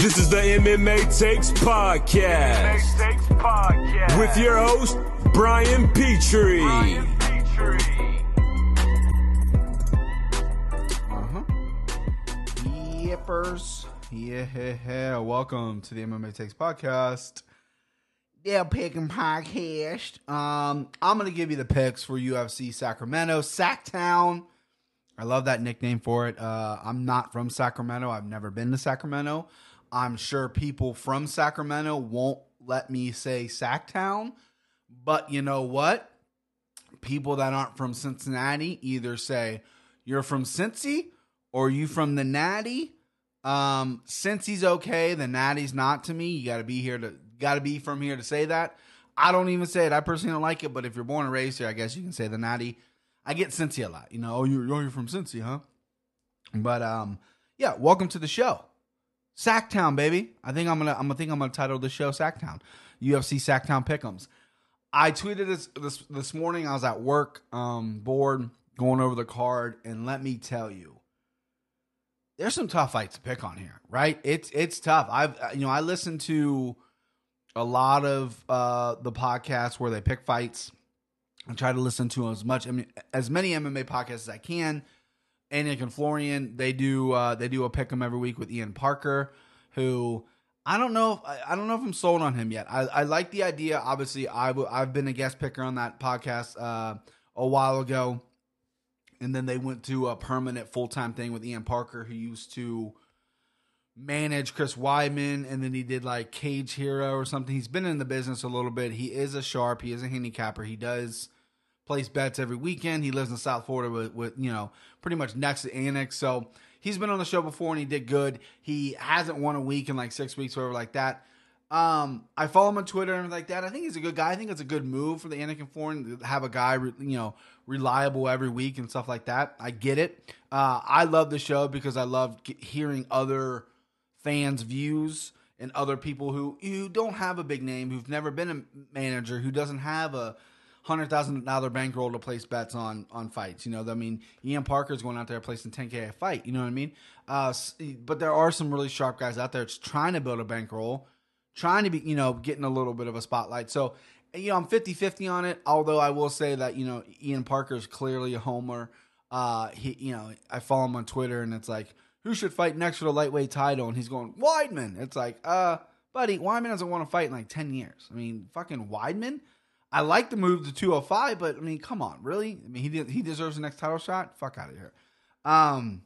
This is the MMA Takes Podcast. MMA Takes Podcast. With your host, Brian Petrie. Brian Petrie. Uh-huh. Yippers. Yeah, yeah. welcome to the MMA Takes Podcast. Yeah, picking podcast. Um, I'm gonna give you the picks for UFC Sacramento, Sacktown. I love that nickname for it. Uh, I'm not from Sacramento. I've never been to Sacramento. I'm sure people from Sacramento won't let me say Sacktown, but you know what? People that aren't from Cincinnati either say you're from Cincy or you from the Natty. Um, Cincy's okay, the Natty's not to me. You got to be here to got to be from here to say that. I don't even say it. I personally don't like it, but if you're born and raised here, I guess you can say the Natty. I get Cincy a lot. You know, oh, you're, oh, you're from Cincy, huh? But um, yeah, welcome to the show. Sacktown, baby. I think I'm gonna I'm gonna think I'm gonna title the show Sacktown. UFC Sacktown Pick'ems. I tweeted this this this morning. I was at work, um, bored, going over the card, and let me tell you, there's some tough fights to pick on here, right? It's it's tough. I've you know I listen to a lot of uh the podcasts where they pick fights. I try to listen to as much I mean, as many MMA podcasts as I can. Anik and Florian, they do uh they do a pick 'em every week with Ian Parker, who I don't know. If, I I don't know if I'm sold on him yet. I, I like the idea. Obviously, I w- I've been a guest picker on that podcast uh, a while ago, and then they went to a permanent full time thing with Ian Parker, who used to manage Chris Weidman, and then he did like Cage Hero or something. He's been in the business a little bit. He is a sharp. He is a handicapper. He does place bets every weekend. He lives in South Florida with, with you know pretty much next to Anik's. So he's been on the show before and he did good. He hasn't won a week in like six weeks or whatever like that. Um, I follow him on Twitter and like that. I think he's a good guy. I think it's a good move for the Anik and Florian to have a guy, you know, reliable every week and stuff like that. I get it. Uh, I love the show because I love hearing other fans' views and other people who who don't have a big name, who've never been a manager, who doesn't have a hundred thousand dollar bankroll to place bets on on fights. You know, I mean, Ian Parker's going out there placing ten k a fight. You know what I mean? Uh, but there are some really sharp guys out there trying to build a bankroll, trying to be, you know, getting a little bit of a spotlight. So, you know, I'm 50-50 on it. Although I will say that you know, Ian Parker is clearly a homer. Uh, he, you know, I follow him on Twitter, and it's like, who should fight next for the lightweight title? And he's going Weidman. It's like, uh, buddy, Weidman doesn't want to fight in like ten years. I mean, fucking Weidman. I like the move to 205, but I mean, come on, really? I mean, he did, he deserves the next title shot. Fuck out of here. Um,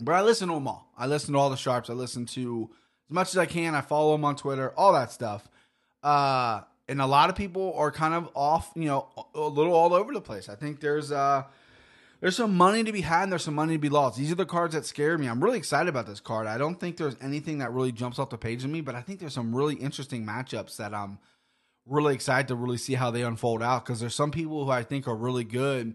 but I listen to them all. I listen to all the sharps. I listen to as much as I can. I follow them on Twitter, all that stuff. Uh, and a lot of people are kind of off, you know, a little all over the place. I think there's uh there's some money to be had and there's some money to be lost. These are the cards that scare me. I'm really excited about this card. I don't think there's anything that really jumps off the page to me, but I think there's some really interesting matchups that I'm really excited to really see how they unfold out because there's some people who I think are really good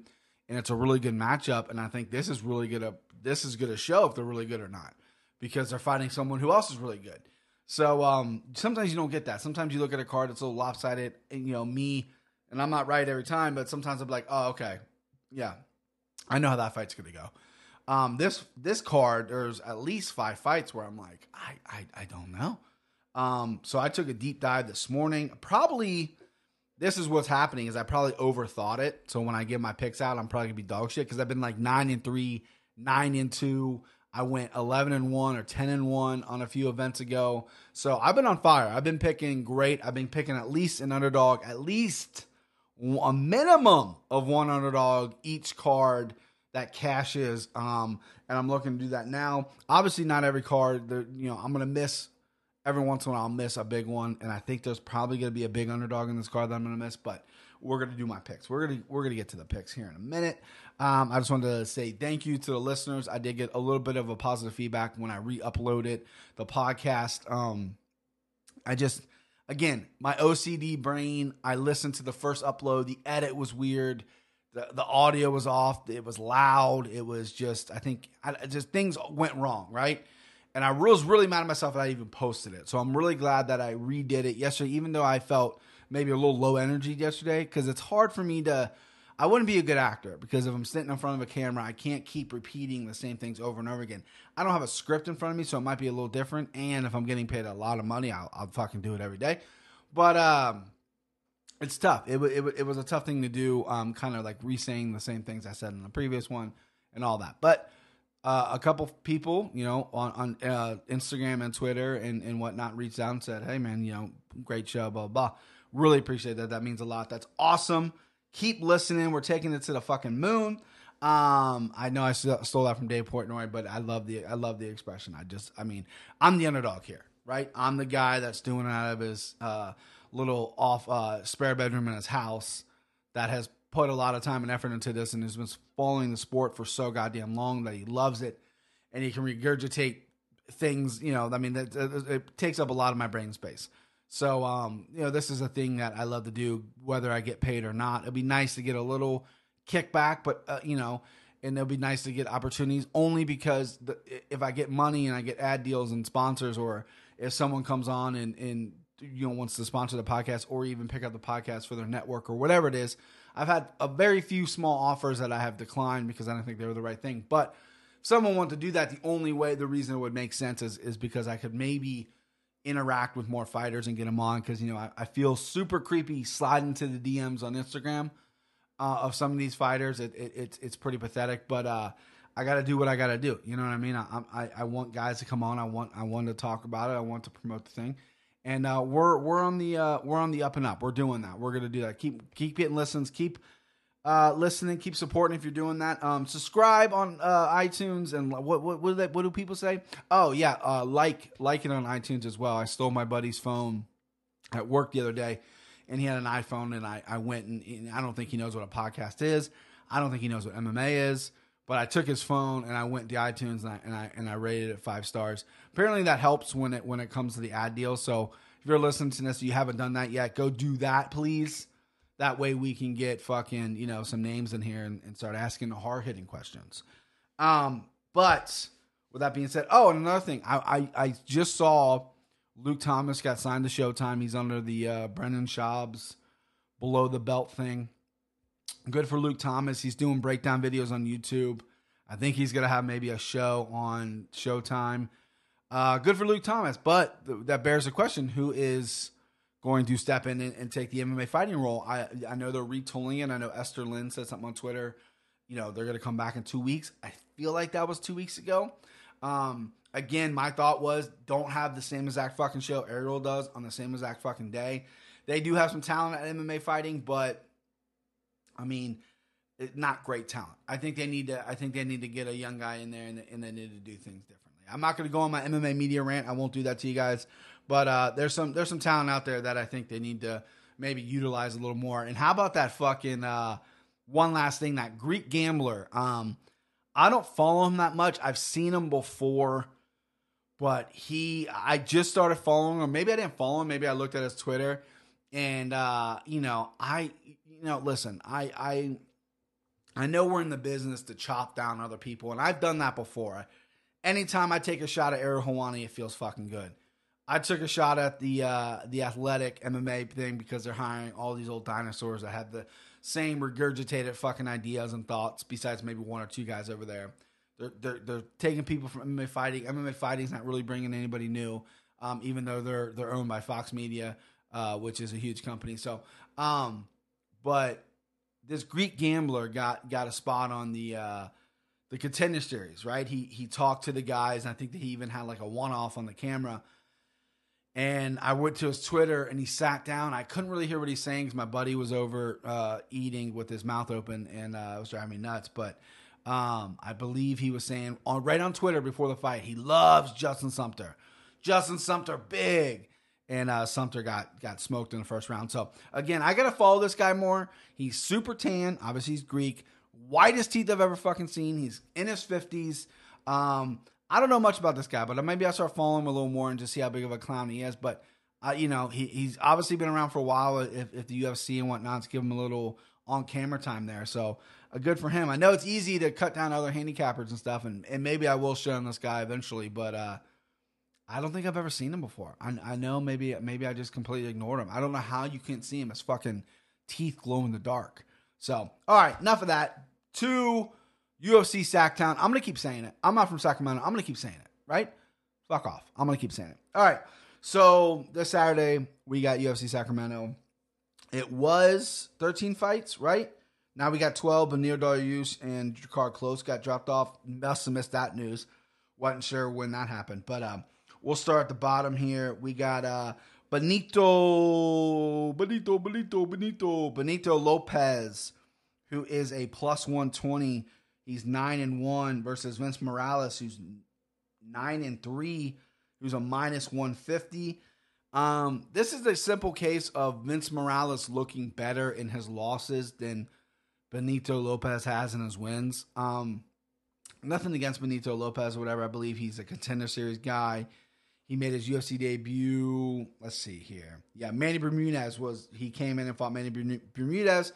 and it's a really good matchup and I think this is really good to this is going to show if they're really good or not because they're fighting someone who else is really good. So um, sometimes you don't get that. Sometimes you look at a card that's a little lopsided and you know me and I'm not right every time, but sometimes I'm like, oh okay, yeah, I know how that fight's gonna go. Um, this this card, there's at least five fights where I'm like, I I, I don't know. Um, so I took a deep dive this morning. Probably this is what's happening is I probably overthought it. So when I give my picks out, I'm probably gonna be dog shit because I've been like nine and three, nine and two. I went eleven and one or ten and one on a few events ago. So I've been on fire. I've been picking great. I've been picking at least an underdog, at least a minimum of one underdog each card that cashes. Um, and I'm looking to do that now. Obviously, not every card. You know, I'm gonna miss every once in a while. I'll miss a big one, and I think there's probably gonna be a big underdog in this card that I'm gonna miss. But we're gonna do my picks. We're gonna we're gonna get to the picks here in a minute. Um, I just wanted to say thank you to the listeners. I did get a little bit of a positive feedback when I re-uploaded the podcast. Um, I just again my OCD brain. I listened to the first upload. The edit was weird. The, the audio was off. It was loud. It was just I think I, just things went wrong. Right. And I was really mad at myself that I even posted it. So I'm really glad that I redid it yesterday, even though I felt maybe a little low energy yesterday, because it's hard for me to. I wouldn't be a good actor because if I'm sitting in front of a camera, I can't keep repeating the same things over and over again. I don't have a script in front of me, so it might be a little different. And if I'm getting paid a lot of money, I'll, I'll fucking do it every day. But um, it's tough. It, it, it was a tough thing to do, um, kind of like re-saying the same things I said in the previous one and all that. But uh, a couple people, you know, on, on uh, Instagram and Twitter and, and whatnot reached out and said, hey, man, you know, great show, blah, blah. Really appreciate that. That means a lot. That's awesome. Keep listening. We're taking it to the fucking moon. Um, I know I stole that from Dave Portnoy, but I love the I love the expression. I just, I mean, I'm the underdog here, right? I'm the guy that's doing it out of his uh, little off uh, spare bedroom in his house that has put a lot of time and effort into this and has been following the sport for so goddamn long that he loves it and he can regurgitate things. You know, I mean, that, it takes up a lot of my brain space. So, um, you know, this is a thing that I love to do, whether I get paid or not. It'd be nice to get a little kickback, but uh, you know, and it'll be nice to get opportunities only because the, if I get money and I get ad deals and sponsors, or if someone comes on and and you know wants to sponsor the podcast or even pick up the podcast for their network or whatever it is, I've had a very few small offers that I have declined because I don't think they were the right thing. But if someone wanted to do that, the only way, the reason it would make sense is is because I could maybe interact with more fighters and get them on because you know I, I feel super creepy sliding to the DMs on Instagram uh, of some of these fighters. It, it, it's it's pretty pathetic, but uh, I got to do what I got to do. You know what I mean? I, I I want guys to come on. I want I want to talk about it. I want to promote the thing, and uh, we're we're on the uh, we're on the up and up. We're doing that. We're gonna do that. Keep keep getting listens. Keep uh, listening. Keep supporting if you're doing that. Um, subscribe on uh, iTunes and what what what do, they, what do people say? Oh yeah, uh, like like it on iTunes as well. I stole my buddy's phone at work the other day, and he had an iPhone, and I I went and, and I don't think he knows what a podcast is. I don't think he knows what MMA is. But I took his phone and I went to iTunes and I and I and I rated it five stars. Apparently that helps when it when it comes to the ad deal. So if you're listening to this, you haven't done that yet, go do that, please. That way we can get fucking, you know, some names in here and, and start asking the hard hitting questions. Um, but with that being said, oh, and another thing, I, I, I just saw Luke Thomas got signed to Showtime. He's under the uh, Brendan Schaub's below the belt thing. Good for Luke Thomas. He's doing breakdown videos on YouTube. I think he's gonna have maybe a show on Showtime. Uh, good for Luke Thomas, but th- that bears the question: Who is going to step in and, and take the MMA fighting role? I I know they're retooling it. I know Esther Lin said something on Twitter. You know they're gonna come back in two weeks. I feel like that was two weeks ago. Um, again, my thought was don't have the same exact fucking show Ariel does on the same exact fucking day. They do have some talent at MMA fighting, but I mean, not great talent. I think they need to. I think they need to get a young guy in there, and, and they need to do things differently. I'm not going to go on my MMA media rant. I won't do that to you guys. But uh, there's some there's some talent out there that I think they need to maybe utilize a little more. And how about that fucking uh, one last thing? That Greek gambler. Um, I don't follow him that much. I've seen him before, but he I just started following him. Maybe I didn't follow him. Maybe I looked at his Twitter, and uh, you know I you know listen I I I know we're in the business to chop down other people, and I've done that before. Anytime I take a shot at Ariel Helwani, it feels fucking good. I took a shot at the uh, the athletic MMA thing because they're hiring all these old dinosaurs that have the same regurgitated fucking ideas and thoughts. Besides maybe one or two guys over there, they're they're, they're taking people from MMA fighting. MMA fighting's not really bringing anybody new, um, even though they're they're owned by Fox Media, uh, which is a huge company. So, um, but this Greek gambler got got a spot on the uh, the contender series, right? He he talked to the guys, and I think that he even had like a one off on the camera. And I went to his Twitter, and he sat down. I couldn't really hear what he's saying because my buddy was over uh, eating with his mouth open, and uh, it was driving me nuts. But um, I believe he was saying on right on Twitter before the fight, he loves Justin Sumter. Justin Sumter, big and uh, Sumter got got smoked in the first round. So again, I gotta follow this guy more. He's super tan. Obviously, he's Greek. Whitest teeth I've ever fucking seen. He's in his fifties. Um, I don't know much about this guy, but maybe I'll start following him a little more and just see how big of a clown he is. But uh, you know, he, he's obviously been around for a while. If, if the UFC and whatnot's give him a little on camera time there, so uh, good for him. I know it's easy to cut down other handicappers and stuff, and, and maybe I will show him this guy eventually, but. I don't think I've ever seen him before. I, I know maybe maybe I just completely ignored him. I don't know how you can't see him. His fucking teeth glow in the dark. So, all right, enough of that. To UFC Sacktown. I'm gonna keep saying it. I'm not from Sacramento. I'm gonna keep saying it. Right? Fuck off. I'm gonna keep saying it. All right. So this Saturday we got UFC Sacramento. It was 13 fights, right? Now we got 12. Beneil Dariush and Drakkar Klose got dropped off. Must have missed that news. Wasn't sure when that happened, but um, we'll start at the bottom here. We got uh, Benito, Benito, Benito, Benito, Benito Lopez, who is a plus 120. He's nine and one versus Vince Morales, who's nine and three, who's a minus 150. Um, this is a simple case of Vince Morales looking better in his losses than Benito Lopez has in his wins. Um, nothing against Benito Lopez or whatever. I believe he's a contender series guy. He made his UFC debut. Let's see here. Yeah, Manny Bermudez was he came in and fought Manny Bermudez,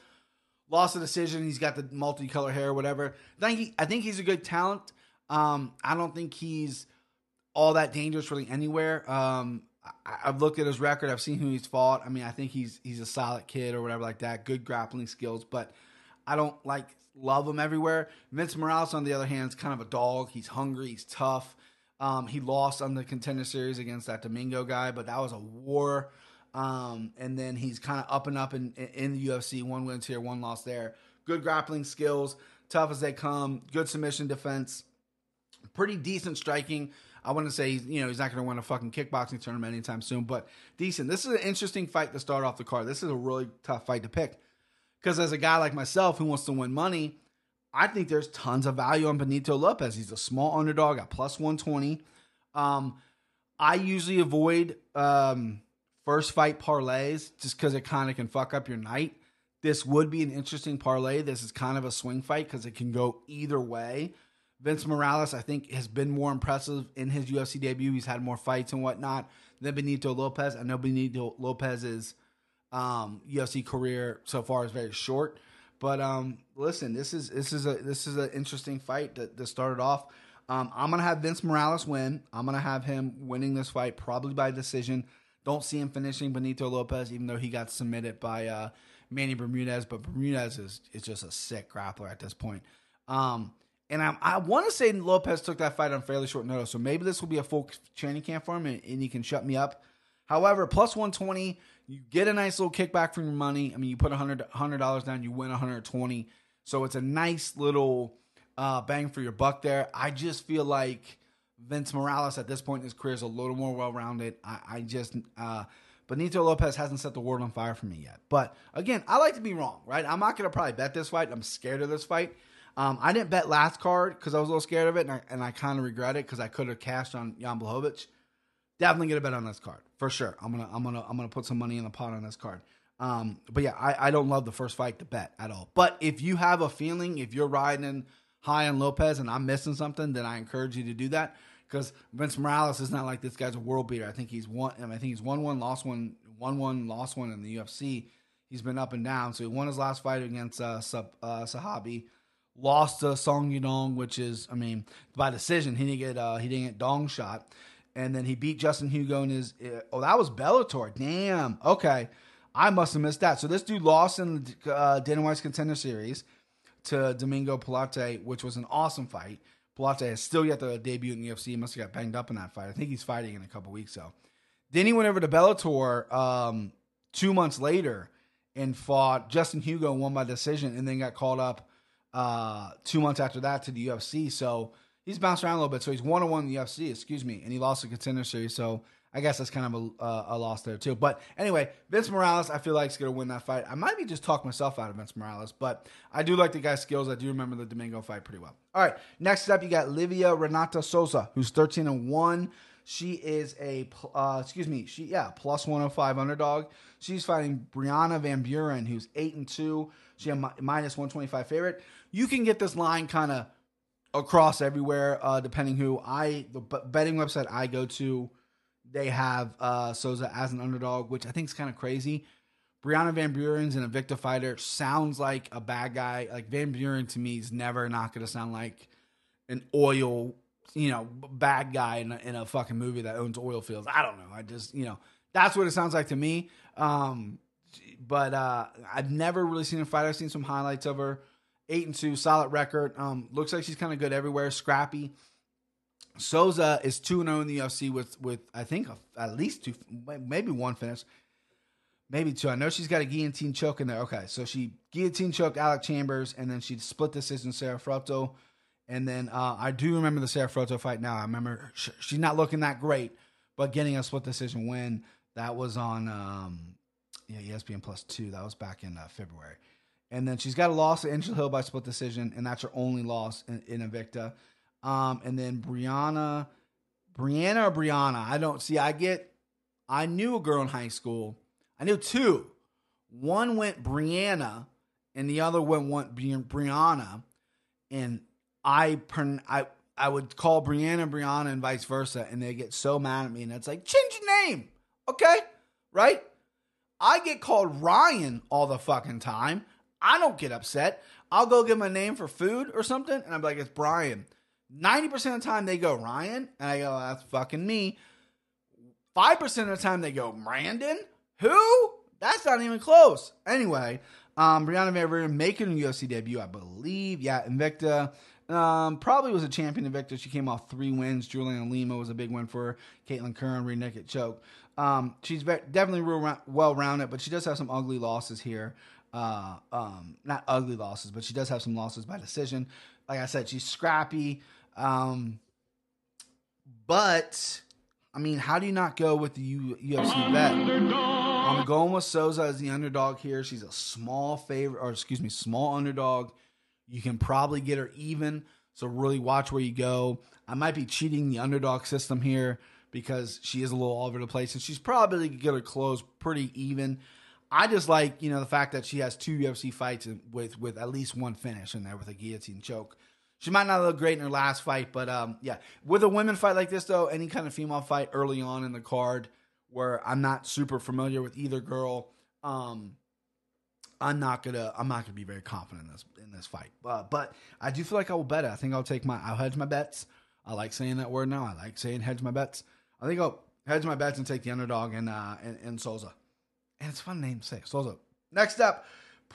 lost the decision. He's got the multicolor hair, whatever. I think he, I think he's a good talent. Um, I don't think he's all that dangerous really anywhere. Um, I, I've looked at his record. I've seen who he's fought. I mean, I think he's he's a solid kid or whatever like that. Good grappling skills, but I don't like love him everywhere. Vince Morales, on the other hand, is kind of a dog. He's hungry. He's tough. Um, he lost on the contender series against that Domingo guy, but that was a war. Um, and then he's kind of up and up in, in the UFC. One wins here, one loss there. Good grappling skills, tough as they come. Good submission defense, pretty decent striking. I wouldn't say you know he's not going to win a fucking kickboxing tournament anytime soon, but decent. This is an interesting fight to start off the card. This is a really tough fight to pick because as a guy like myself who wants to win money, I think there's tons of value on Benito Lopez. He's a small underdog at plus 120. Um, I usually avoid um, first fight parlays just because it kind of can fuck up your night. This would be an interesting parlay. This is kind of a swing fight because it can go either way. Vince Morales, I think, has been more impressive in his UFC debut. He's had more fights and whatnot than Benito Lopez. I know Benito Lopez's um, UFC career so far is very short. But um, listen, this is this is a this is an interesting fight that, that started off. Um, I'm gonna have Vince Morales win. I'm gonna have him winning this fight probably by decision. Don't see him finishing Benito Lopez, even though he got submitted by uh, Manny Bermudez. But Bermudez is is just a sick grappler at this point. Um, and I, I want to say Lopez took that fight on fairly short notice, so maybe this will be a full training camp for him, and, and he can shut me up. However, plus 120 you get a nice little kickback from your money. I mean, you put $100, $100 down, you win 120 So it's a nice little uh, bang for your buck there. I just feel like Vince Morales at this point in his career is a little more well rounded. I, I, just. Uh, Benito Lopez hasn't set the world on fire for me yet. But again, I like to be wrong, right? I'm not going to probably bet this fight. I'm scared of this fight. Um, I didn't bet last card because I was a little scared of it, and I, and I kind of regret it because I could have cashed on Jan Blachowicz definitely get a bet on this card for sure. I'm gonna I'm gonna I'm gonna put some money in the pot on this card. Um, but yeah, I, I don't love the first fight to bet at all. But if you have a feeling, if you're riding high on Lopez and I'm missing something, then I encourage you to do that because Vince Morales is not like this guy's a world beater. I think he's one. I, I think he's won one lost one, lost one, lost one in the UFC. He's been up and down. So he won his last fight against uh, Sub, uh, Zahabi, lost to Song Yadong, which is, I mean, by decision. He didn't get uh, he didn't get dong shot and then he beat Justin Hugo in his. Uh, oh, that was Bellator. Damn. Okay, I must have missed that. So this dude lost in the uh, Dana White's Contender Series to Domingo Pilarte, which was an awesome fight. Pilarte has still yet to debut in the UFC. He must have got banged up in that fight. I think he's fighting in a couple weeks. So then he went over to Bellator um, two months later and fought Justin Hugo, won by decision, and then got called up uh, two months after that to the UFC. So he's bounced around a little bit. So he's one on one in the UFC, excuse me, and he lost the contender series. So I guess that's kind of a, uh, a loss there too. But anyway, Vince Morales, I feel like is going to win that fight. I might be just talking myself out of Vince Morales, but I do like the guy's skills. I do remember the Domingo fight pretty well. All right, next up you got Livia Renata Souza, who's thirteen and one. She is a uh, excuse me, she yeah plus one hundred oh five underdog. She's fighting Brianna Van Buren, who's eight and two. She a minus one twenty five favorite. You can get this line kind of across everywhere, uh, depending who I the betting website I go to, they have uh, Souza as an underdog, which I think is kind of crazy. Brianna Van Buren's an Invicta fighter. Sounds like a bad guy. Like Van Buren to me is never not going to sound like an oil, you know, bad guy in a, in a fucking movie that owns oil fields. I don't know. I just, you know, that's what it sounds like to me. Um, but uh, I've never really seen her fight. I've seen some highlights of her. Eight and two, solid record. Um, looks like she's kind of good everywhere. Scrappy. Souza is two and zero in the UFC with with I think a, at least two, maybe one finish, maybe two. I know she's got a guillotine choke in there. Okay, so she guillotine choke Alex Chambers, and then she split decision Sarah Frota. And then uh, I do remember the Sarah Frota fight. Now I remember sh- she's not looking that great, but getting a split decision win that was on um, yeah ESPN Plus two. That was back in uh, February. And then she's got a loss at Angela Hill by split decision, and that's her only loss in, in Invicta. Um, and then Brianna, Brianna or Brianna, I don't see. I get. I knew a girl in high school. I knew two. One went Brianna, and the other one went Bri- Brianna. And I, I, I would call Brianna Brianna and vice versa, and they get so mad at me, and it's like change your name, okay? Right? I get called Ryan all the fucking time. I don't get upset. I'll go give my name for food or something, and I'm like, it's Brian. 90% of the time they go Ryan, and I go, that's fucking me. 5% of the time they go Brandon. Who? That's not even close. Anyway, um, Brianna Vera making a UFC debut, I believe. Yeah, Invicta. Um, probably was a champion Invicta. She came off three wins. Juliana Lima was a big win for her. Kailin Curran, rear naked choke. Um, she's definitely real, well rounded, but she does have some ugly losses here. Uh, um, not ugly losses, but she does have some losses by decision. Like I said, she's scrappy. Um, but I mean, how do you not go with the U- UFC bet? I'm going with Souza as the underdog here. She's a small favorite, or excuse me, small underdog. You can probably get her even. So really watch where you go. I might be cheating the underdog system here because she is a little all over the place, and she's probably gonna close pretty even. I just like you know the fact that she has two UFC fights with with at least one finish in there with a guillotine choke. She might not look great in her last fight, but um, yeah, with a women fight like this though, any kind of female fight early on in the card where I'm not super familiar with either girl, um, I'm not gonna I'm not gonna be very confident in this in this fight. Uh, but I do feel like I will bet it. I think I'll take my I'll hedge my bets. I like saying that word now. I like saying hedge my bets. I think I'll hedge my bets and take the underdog and uh and, and Souza. And it's fun name to say. Souza. Next up,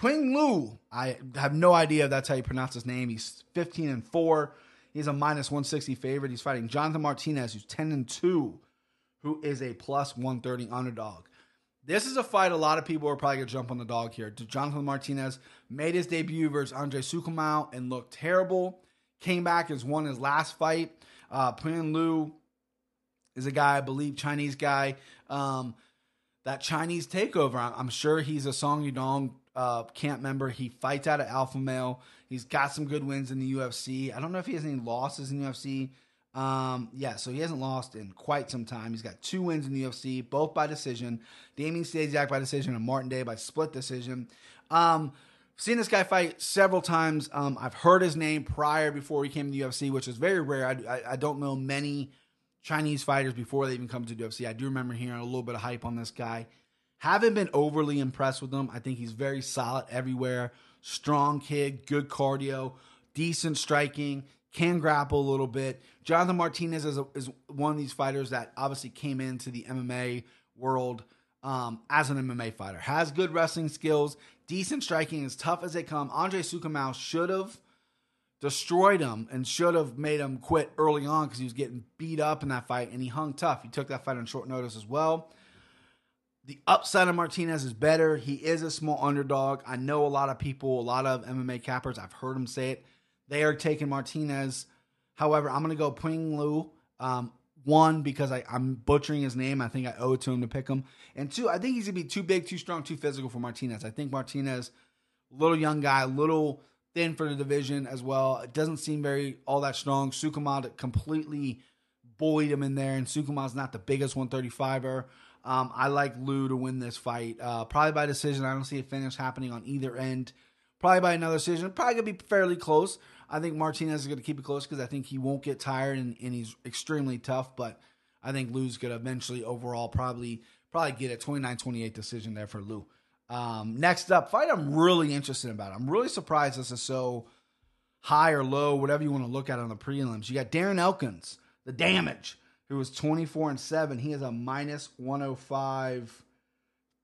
Ping Lu. I have no idea if that's how you pronounce his name. He's 15 and 4. He's a minus 160 favorite. He's fighting Jonathan Martinez, who's 10 and 2, who is a plus 130 underdog. This is a fight a lot of people are probably going to jump on the dog here. Jonathan Martinez made his debut versus Andre Sukumau and looked terrible. Came back as won his last fight. Uh, Ping Lu is a guy, I believe, Chinese guy. Um, that Chinese takeover. I'm, sure he's a Song Yadong uh, camp member. He fights out of Alpha Male. He's got some good wins in the UFC. I don't know if he has any losses in the UFC. Um, yeah, so he hasn't lost in quite some time. He's got two wins in the UFC, both by decision. Damian Stasiak by decision and Martin Day by split decision. Um, seen this guy fight several times. Um, I've heard his name prior before he came to the UFC, which is very rare. I, I, I don't know many Chinese fighters before they even come to UFC. I do remember hearing a little bit of hype on this guy. Haven't been overly impressed with him. I think he's very solid everywhere. Strong kid, good cardio, decent striking, can grapple a little bit. Jonathan Martinez is, a, is one of these fighters that obviously came into the MMA world um, as an MMA fighter. Has good wrestling skills, decent striking, as tough as they come. Andre Sukumau should have destroyed him and should have made him quit early on because he was getting beat up in that fight and he hung tough. He took that fight on short notice as well. The upside of Martinez is better. He is a small underdog. I know a lot of people, a lot of MMA cappers, I've heard them say it. They are taking Martinez. However, I'm going to go Ping Lu. Um, one, because I, I'm butchering his name. I think I owe it to him to pick him. And two, I think he's going to be too big, too strong, too physical for Martinez. I think Martinez, little young guy, little thin for the division as well. It doesn't seem very all that strong. Sukuma completely bullied him in there, and Sukuma's not the biggest 135er. Um, I like Lou to win this fight, uh, probably by decision. I don't see a finish happening on either end. Probably by another decision. Probably gonna be fairly close. I think Martinez is gonna keep it close because I think he won't get tired and, and he's extremely tough. But I think Lou's gonna eventually overall probably probably get a 29-28 decision there for Lou. Um, next up, fight I'm really interested about. I'm really surprised this is so high or low, whatever you want to look at on the prelims. You got Darren Elkins, the damage, who was 24 and 7. He has a minus 105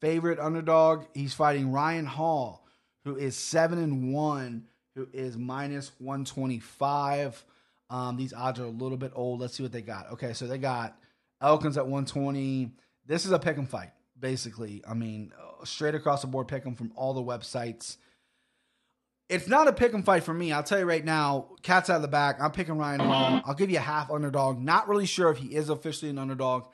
favorite underdog. He's fighting Ryan Hall, who is seven and one, who is minus one twenty five. Um, these odds are a little bit old. Let's see what they got. Okay, so they got Elkins at one twenty. This is a pick 'em fight, basically. I mean, uh, straight across the board, pick 'em from all the websites. It's not a pick 'em fight for me. I'll tell you right now. Cat's out of the bag. I'm picking Ryan Hall. I'll give you a half underdog. Not really sure if he is officially an underdog.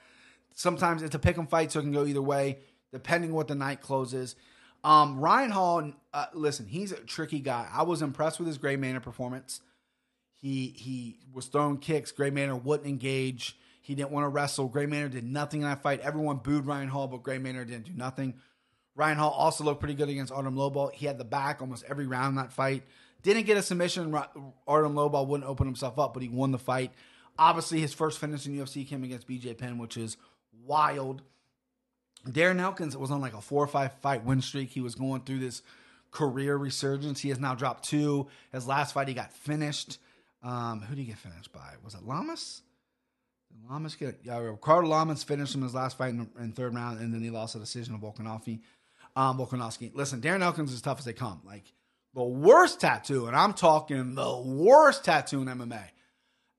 Sometimes it's a pick 'em fight, so it can go either way, depending what the night closes. Um, Ryan Hall, uh, listen, he's a tricky guy. I was impressed with his Gray Maynard performance. He he was throwing kicks. Gray Maynard wouldn't engage. He didn't want to wrestle. Gray Maynard did nothing in that fight. Everyone booed Ryan Hall, but Gray Maynard didn't do nothing. Ryan Hall also looked pretty good against Artem Lobov. He had the back almost every round in that fight. Didn't get a submission. Artem Lobov wouldn't open himself up, but he won the fight. Obviously, his first finish in UFC came against BJ Penn, which is wild. Darren Elkins was on like a four or five fight win streak. He was going through this career resurgence. He has now dropped two. His last fight, he got finished. Um, who did he get finished by? Was it Lamas? Lamas get yeah, Ricardo Lamas finished him his last fight in, in third round, and then he lost a decision to Volkanovski. Um, Volkanovski. Listen, Darren Elkins is tough as they come. Like the worst tattoo, and I'm talking the worst tattoo in MMA.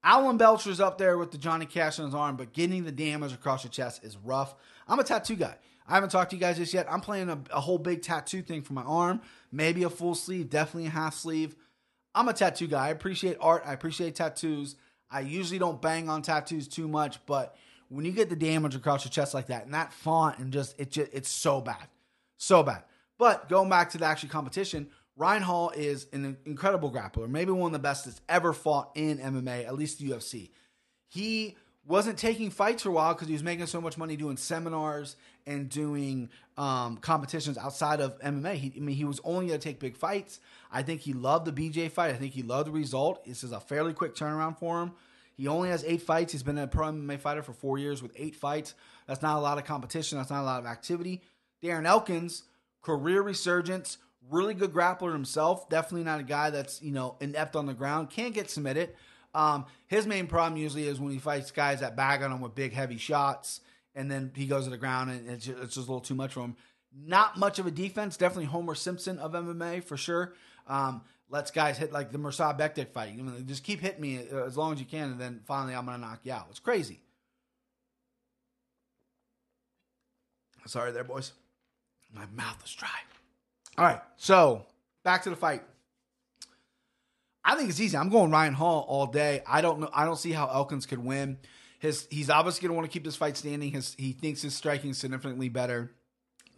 Alan Belcher's up there with the Johnny Cash on his arm, but getting the damage across your chest is rough. I'm a tattoo guy. I haven't talked to you guys just yet. I'm playing a, a whole big tattoo thing for my arm, maybe a full sleeve, definitely a half sleeve. I'm a tattoo guy. I appreciate art. I appreciate tattoos. I usually don't bang on tattoos too much, but when you get the damage across your chest like that, and that font, and just it just it's so bad, so bad. But going back to the actual competition, Ryan Hall is an incredible grappler, maybe one of the best that's ever fought in MMA, at least the UFC. He wasn't taking fights for a while because he was making so much money doing seminars and doing um, competitions outside of MMA. He, I mean, he was only going to take big fights. I think he loved the BJ fight. I think he loved the result. This is a fairly quick turnaround for him. He only has eight fights. He's been a pro MMA fighter for four years with eight fights. That's not a lot of competition. That's not a lot of activity. Darren Elkins, career resurgence, really good grappler himself. Definitely not a guy that's you know inept on the ground. Can't get submitted. Um, his main problem usually is when he fights guys that bag on him with big, heavy shots, and then he goes to the ground and it's just, it's just a little too much for him. Not much of a defense. Definitely Homer Simpson of MMA for sure. Um, lets guys hit like the Mirsad Bektic fight. You know, just keep hitting me as long as you can, and then finally I'm gonna knock you out. It's crazy. Sorry there, boys. My mouth is dry. All right, so back to the fight. I think it's easy. I'm going Ryan Hall all day. I don't know. I don't see how Elkins could win. His he's obviously going to want to keep this fight standing. His he thinks his striking is significantly better.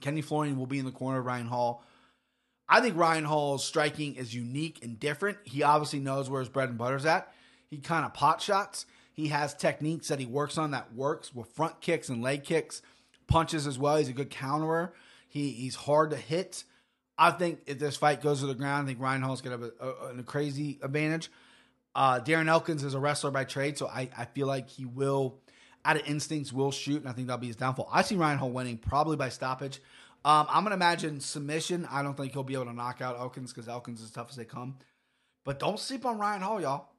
Kenny Florian will be in the corner of Ryan Hall. I think Ryan Hall's striking is unique and different. He obviously knows where his bread and butter's at. He kind of pot shots. He has techniques that he works on that works with front kicks and leg kicks, punches as well. He's a good counterer. He he's hard to hit. I think if this fight goes to the ground, I think Ryan Hall's gonna have a, a, a crazy advantage. Uh, Darren Elkins is a wrestler by trade, so I, I feel like he will, out of instincts, will shoot, and I think that'll be his downfall. I see Ryan Hall winning probably by stoppage. Um, I'm gonna imagine submission. I don't think he'll be able to knock out Elkins because Elkins is tough as they come. But don't sleep on Ryan Hall, y'all.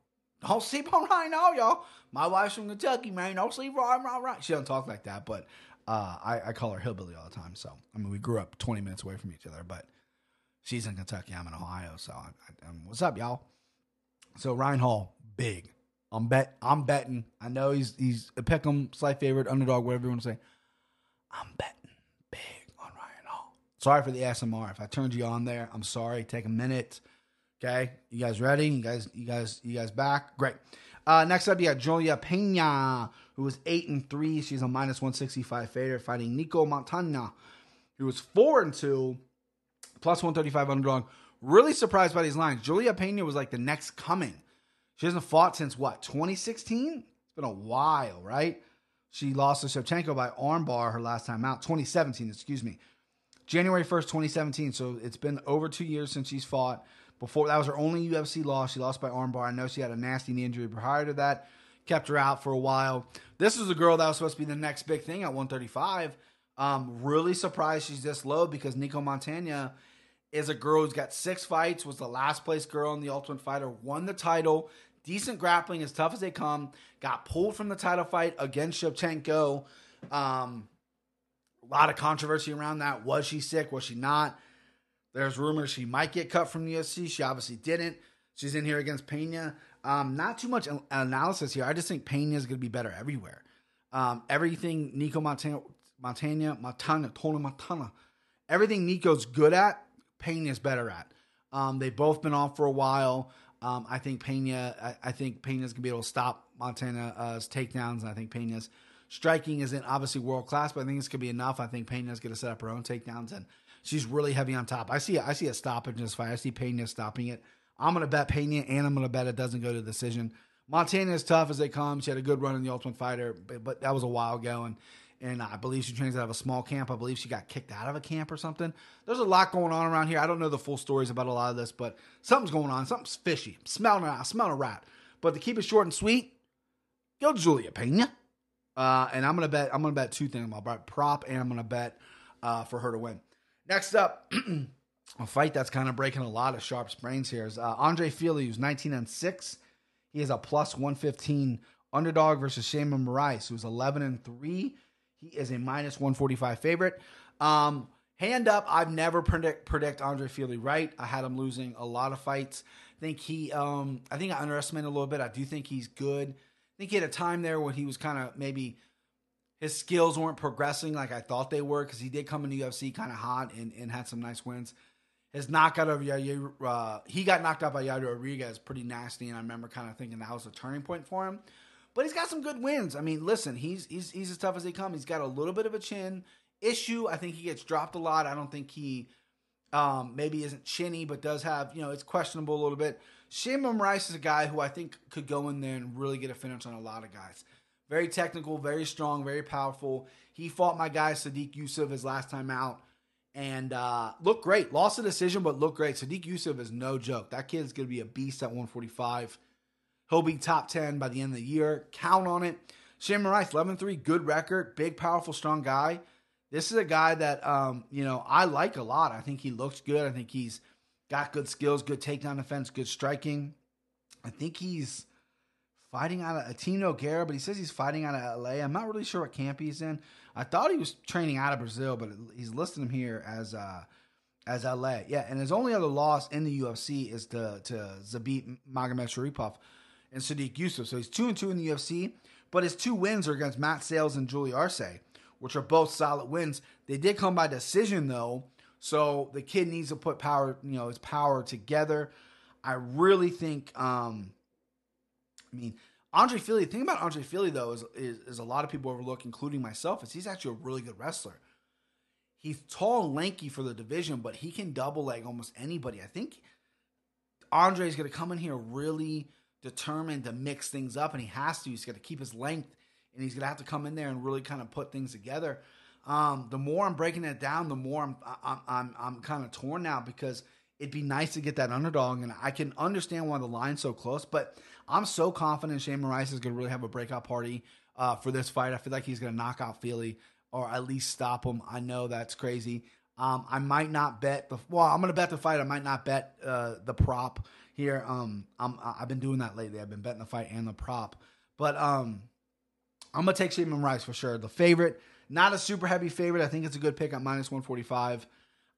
Don't sleep on Ryan Hall, y'all. My wife's from Kentucky, man. Don't sleep on Ryan Ryan. She don't talk like that, but uh, I, I call her hillbilly all the time. So I mean, we grew up 20 minutes away from each other, but she's in Kentucky. I'm in Ohio. So I, I, um, what's up, y'all? So Ryan Hall, big. I'm bet. I'm betting. I know he's he's a pick 'em slight favorite, underdog, whatever you want to say. I'm betting big on Ryan Hall. Sorry for the SMR. If I turned you on there, I'm sorry. Take a minute. Okay, you guys ready? You guys, you guys, you guys back? Great. Uh, next up, you got Julia Pena, who was eight and three. She's a minus one sixty five favorite, fighting Nico Montana, who was four and two, plus one thirty five underdog. Really surprised by these lines. Julia Pena was like the next coming. She hasn't fought since what 2016. It's been a while, right? She lost to Shevchenko by armbar her last time out. 2017, excuse me. January 1st, 2017. So it's been over two years since she's fought. Before that was her only UFC loss. She lost by armbar. I know she had a nasty knee injury prior to that. Kept her out for a while. This is a girl that was supposed to be the next big thing at 135. Um, really surprised she's this low because Nico Montana is a girl who's got six fights, was the last place girl in the Ultimate Fighter, won the title, decent grappling, as tough as they come, got pulled from the title fight against Shevchenko. Um, A lot of controversy around that. Was she sick? Was she not? There's rumors she might get cut from the UFC. She obviously didn't. She's in here against Pena. Um, not too much analysis here. I just think Pena is going to be better everywhere. Um, everything Nico Montana, Montana, Montana, Tony Montana, everything Nico's good at, Pena is better at. Um, they've both been off for a while. Um, I think Pena, I, I think Pena's gonna be able to stop Montana's takedowns, and I think Pena's striking isn't obviously world class, but I think it's gonna be enough. I think Pena's gonna set up her own takedowns, and she's really heavy on top. I see, I see a stoppage in this fight. I see Pena stopping it. I'm gonna bet Pena, and I'm gonna bet it doesn't go to decision. Montana is tough as they come. She had a good run in the Ultimate Fighter, but, but that was a while ago, and and I believe she trains out of a small camp. I believe she got kicked out of a camp or something. There's a lot going on around here. I don't know the full stories about a lot of this, but something's going on. Something's fishy. I'm smelling smell a rat. But to keep it short and sweet, go Julia Pena. Uh, and I'm gonna bet. I'm gonna bet two things. I'll bet prop, and I'm gonna bet uh, for her to win. Next up, a fight that's kind of breaking a lot of sharp brains here is uh, Andre Fili, who's 19 and six. He is a plus 115 underdog versus Sheymon Moraes, who's 11 and three. He is a minus 145 favorite. Um, hand up, I've never predict predict Andre Fili right. I had him losing a lot of fights. I think he, um, I think I underestimated a little bit. I do think he's good. I think he had a time there when he was kind of maybe his skills weren't progressing like I thought they were because he did come in the UFC kind of hot and, and had some nice wins. His knockout of Yair, uh, he got knocked out by Yair Rodriguez pretty nasty, and I remember kind of thinking that was a turning point for him. But he's got some good wins. I mean, listen, he's he's he's as tough as they come. He's got a little bit of a chin issue. I think he gets dropped a lot. I don't think he um, maybe isn't chinny, but does have you know it's questionable a little bit. Shimon Rice is a guy who I think could go in there and really get a finish on a lot of guys. Very technical, very strong, very powerful. He fought my guy Sodiq Yusuff his last time out and uh, looked great. Lost a decision, but looked great. Sodiq Yusuff is no joke. That kid's going to be a beast at 145. He'll be top 10 by the end of the year. Count on it. Shimon Rice, 11 3, good record, big, powerful, strong guy. This is a guy that, um, you know, I like a lot. I think he looks good. I think he's got good skills, good takedown defense, good striking. I think he's fighting out of Atino Guerra, but he says he's fighting out of LA. I'm not really sure what camp he's in. I thought he was training out of Brazil, but he's listing him here as uh, as LA. Yeah, and his only other loss in the UFC is to to Zabit Magomedsharipov and Sodiq Yusuff. So he's two and two in the UFC, but his two wins are against Matt Sayles and Julio Arce, which are both solid wins. They did come by decision though, so the kid needs to put power, you know, his power together. I really think. um I mean, Andre Fili. The thing about Andre Fili though is, is is a lot of people overlook, including myself, is he's actually a really good wrestler. He's tall and lanky for the division, but he can double leg almost anybody. I think Andre is going to come in here really determined to mix things up, and he has to. He's got to keep his length, and he's going to have to come in there and really kind of put things together. Um, the more I'm breaking it down, the more I'm I'm I'm, I'm kind of torn now because it'd be nice to get that underdog, and I can understand why the line's so close. But I'm so confident Shane Rice is going to really have a breakout party uh, for this fight. I feel like he's going to knock out Fili or at least stop him. I know that's crazy. Um, I might not bet the well. I'm going to bet the fight. I might not bet uh, the prop here. Um, I'm I've been doing that lately. I've been betting the fight and the prop, but um, I'm gonna take Shimon Rice for sure. The favorite, not a super heavy favorite. I think it's a good pick at minus 145.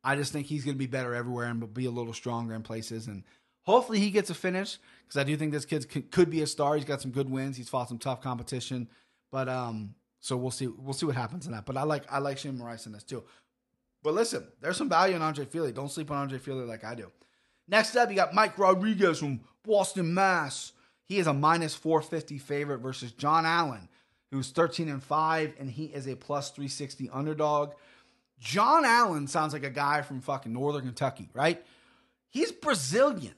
I just think he's gonna be better everywhere and be a little stronger in places. And hopefully he gets a finish because I do think this kid could, be a star. He's got some good wins. He's fought some tough competition, but um, so we'll see. We'll see what happens in that. But I like I like Shimon Rice in this too. But listen, there's some value in Andre Fili. Don't sleep on Andre Fili like I do. Next up, you got Mike Rodriguez from Boston, Mass. He is a minus 450 favorite versus John Allen, who's 13 and 5, and he is a plus 360 underdog. John Allen sounds like a guy from fucking Northern Kentucky, right? He's Brazilian.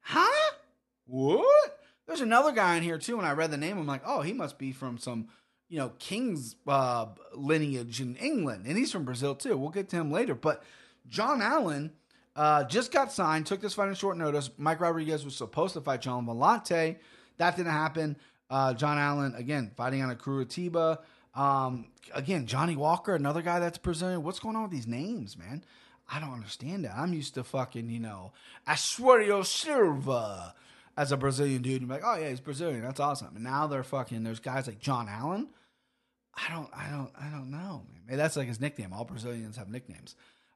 Huh? What? There's another guy in here too. When I read the name, I'm like, oh, he must be from some, you know, king's uh, lineage in England, and he's from Brazil too. We'll get to him later. But John Allen uh, just got signed, took this fight on short notice. Mike Rodriguez was supposed to fight John Vellante. That didn't happen. Uh, John Allen, again, fighting on a Curitiba. Um, again, Johnny Walker, another guy that's Brazilian. What's going on with these names, man? I don't understand that. I'm used to fucking, you know, Assuerio Silva as a Brazilian dude. You're like, oh yeah, he's Brazilian. That's awesome. And now they're fucking, there's guys like John Allen. I don't, I don't, I don't know. Maybe that's like his nickname. All Brazilians have nicknames.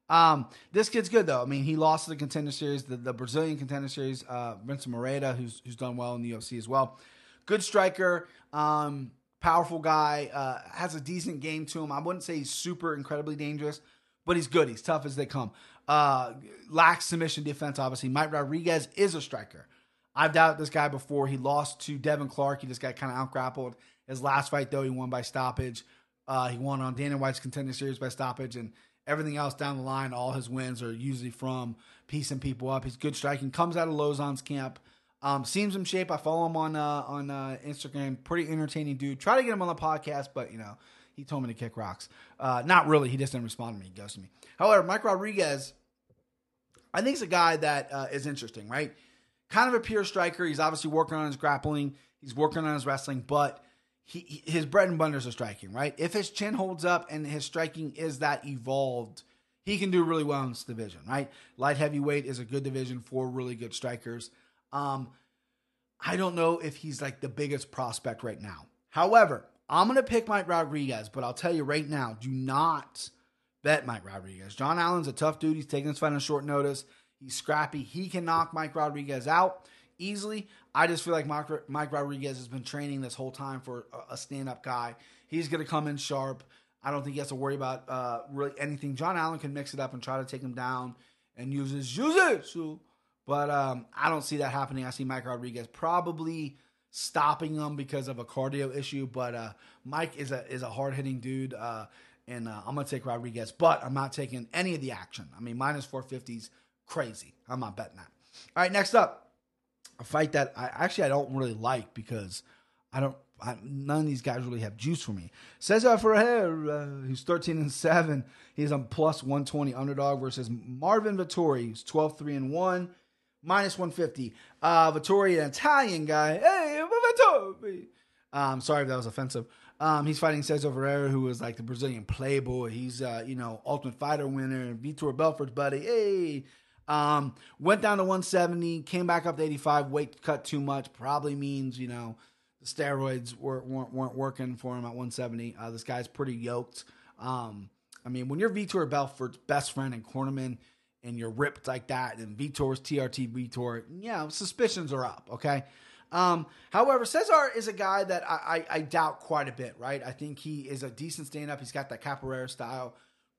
Um, this kid's good though. I mean, he lost to the contender series, the, the Brazilian contender series. Uh, Vincent Moreta, who's who's done well in the UFC as well. Good striker, um, powerful guy. Uh, has a decent game to him. I wouldn't say he's super incredibly dangerous, but he's good. He's tough as they come. Uh, lacks submission defense. Obviously, Mike Rodriguez is a striker. I've doubted this guy before. He lost to Devin Clark. He just got kind of out grappled. His last fight though, he won by stoppage. Uh, he won on Dana White's contender series by stoppage and Everything else down the line, all his wins are usually from piecing people up. He's good striking. Comes out of Lozon's camp. Um, seems in shape. I follow him on uh, on uh, Instagram. Pretty entertaining dude. Try to get him on the podcast, but you know he told me to kick rocks. Uh, not really. He just didn't respond to me. He ghosted me. However, Mike Rodriguez, I think, is a guy that uh, is interesting. Right, kind of a pure striker. He's obviously working on his grappling. He's working on his wrestling, but he, his bread and butter are striking, right? If his chin holds up and his striking is that evolved, he can do really well in this division, right? Light heavyweight is a good division for really good strikers. Um, I don't know if he's like the biggest prospect right now. However, I'm going to pick Mike Rodriguez, but I'll tell you right now, do not bet Mike Rodriguez. John Allan's a tough dude. He's taking his fight on short notice. He's scrappy. He can knock Mike Rodriguez out easily. I just feel like Mike, Rodriguez has been training this whole time for a, stand up guy. He's going to come in sharp. I don't think he has to worry about uh, really anything. John Allan can mix it up and try to take him down and use his jiu-jitsu. But um, I don't see that happening. I see Mike Rodriguez probably stopping him because of a cardio issue. But uh, Mike is a is a hard hitting dude, uh, and uh, I'm gonna take Rodriguez. But I'm not taking any of the action. I mean, minus 450s crazy. I'm not betting that. All right, next up, a fight that I actually I don't really like because I don't. I, none of these guys really have juice for me. Cezar Ferreira, uh, who's 13 and 7, he's on plus 120 underdog versus Marvin Vettori, who's 12 3 and 1, minus 150. Uh, Vettori, an Italian guy. Hey, Vettori. Um, sorry if that was offensive. Um, he's fighting Cezar Ferreira, who was like the Brazilian playboy. He's, uh, you know, Ultimate Fighter winner, and Vitor Belfort's buddy. Hey, um, went down to 170, came back up to 85. Weight cut too much probably means you know the steroids were, weren't, weren't working for him at 170. Uh, this guy's pretty yoked. Um, I mean, when you're Vitor Belfort's best friend and cornerman, and you're ripped like that, and Vitor's TRT Vitor, yeah, suspicions are up. Okay. Um, however, Cezar is a guy that I, I, I doubt quite a bit, right? I think he is a decent stand up. He's got that capoeira style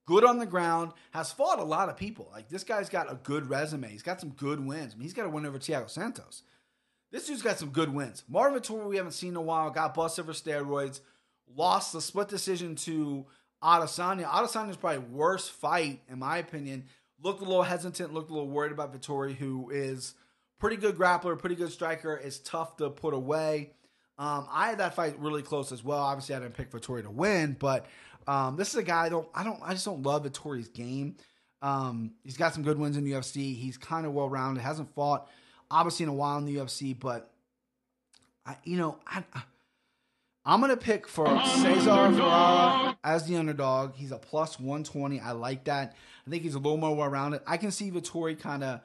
good on the ground, has fought a lot of people. Like this guy's got a good resume. He's got some good wins. I mean, he's got a win over Thiago Santos. This dude's got some good wins. Marvin Vettori, we haven't seen in a while, got busted for steroids, lost the split decision to Adesanya. Adesanya's probably worst fight, in my opinion. Looked a little hesitant, looked a little worried about Vettori, who is pretty good grappler, pretty good striker, is tough to put away. Um, I had that fight really close as well. Obviously, I didn't pick Vettori to win, but um, this is a guy I don't I don't I just don't love Vettori's game. Um, he's got some good wins in the UFC. He's kind of well rounded. Hasn't fought obviously in a while in the UFC, but I you know I, I am gonna pick for Cezar Ferreira as the underdog. He's a plus 120. I like that. I think he's a little more well rounded. I can see Vettori kind of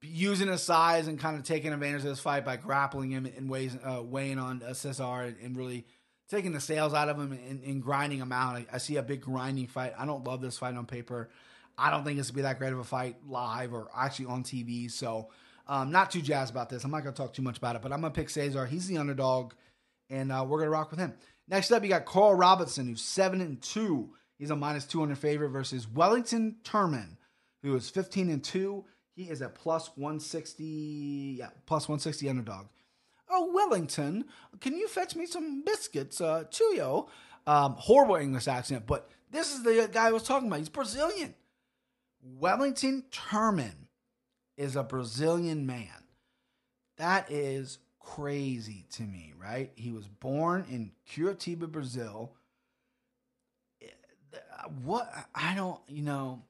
using his size and kind of taking advantage of this fight by grappling him and ways, uh, weighing on uh, Cezar and, and really taking the sales out of him and, and grinding him out. I, I, see a big grinding fight. I don't love this fight on paper. I don't think it's gonna be that great of a fight live or actually on TV. So, um, not too jazzed about this. I'm not gonna talk too much about it, but I'm gonna pick Cezar. He's the underdog, and uh, we're gonna rock with him. Next up, you got Carl Robinson, who's seven and two. He's a minus 200 favorite versus Wellington Turman, who is 15 and two. He is a plus 160, yeah, plus 160 underdog. Oh, Wellington, can you fetch me some biscuits, uh, Chuyo? Um, horrible English accent, but this is the guy I was talking about. He's Brazilian. Wellington Turman is a Brazilian man. That is crazy to me, right? He was born in Curitiba, Brazil. What I don't, you know,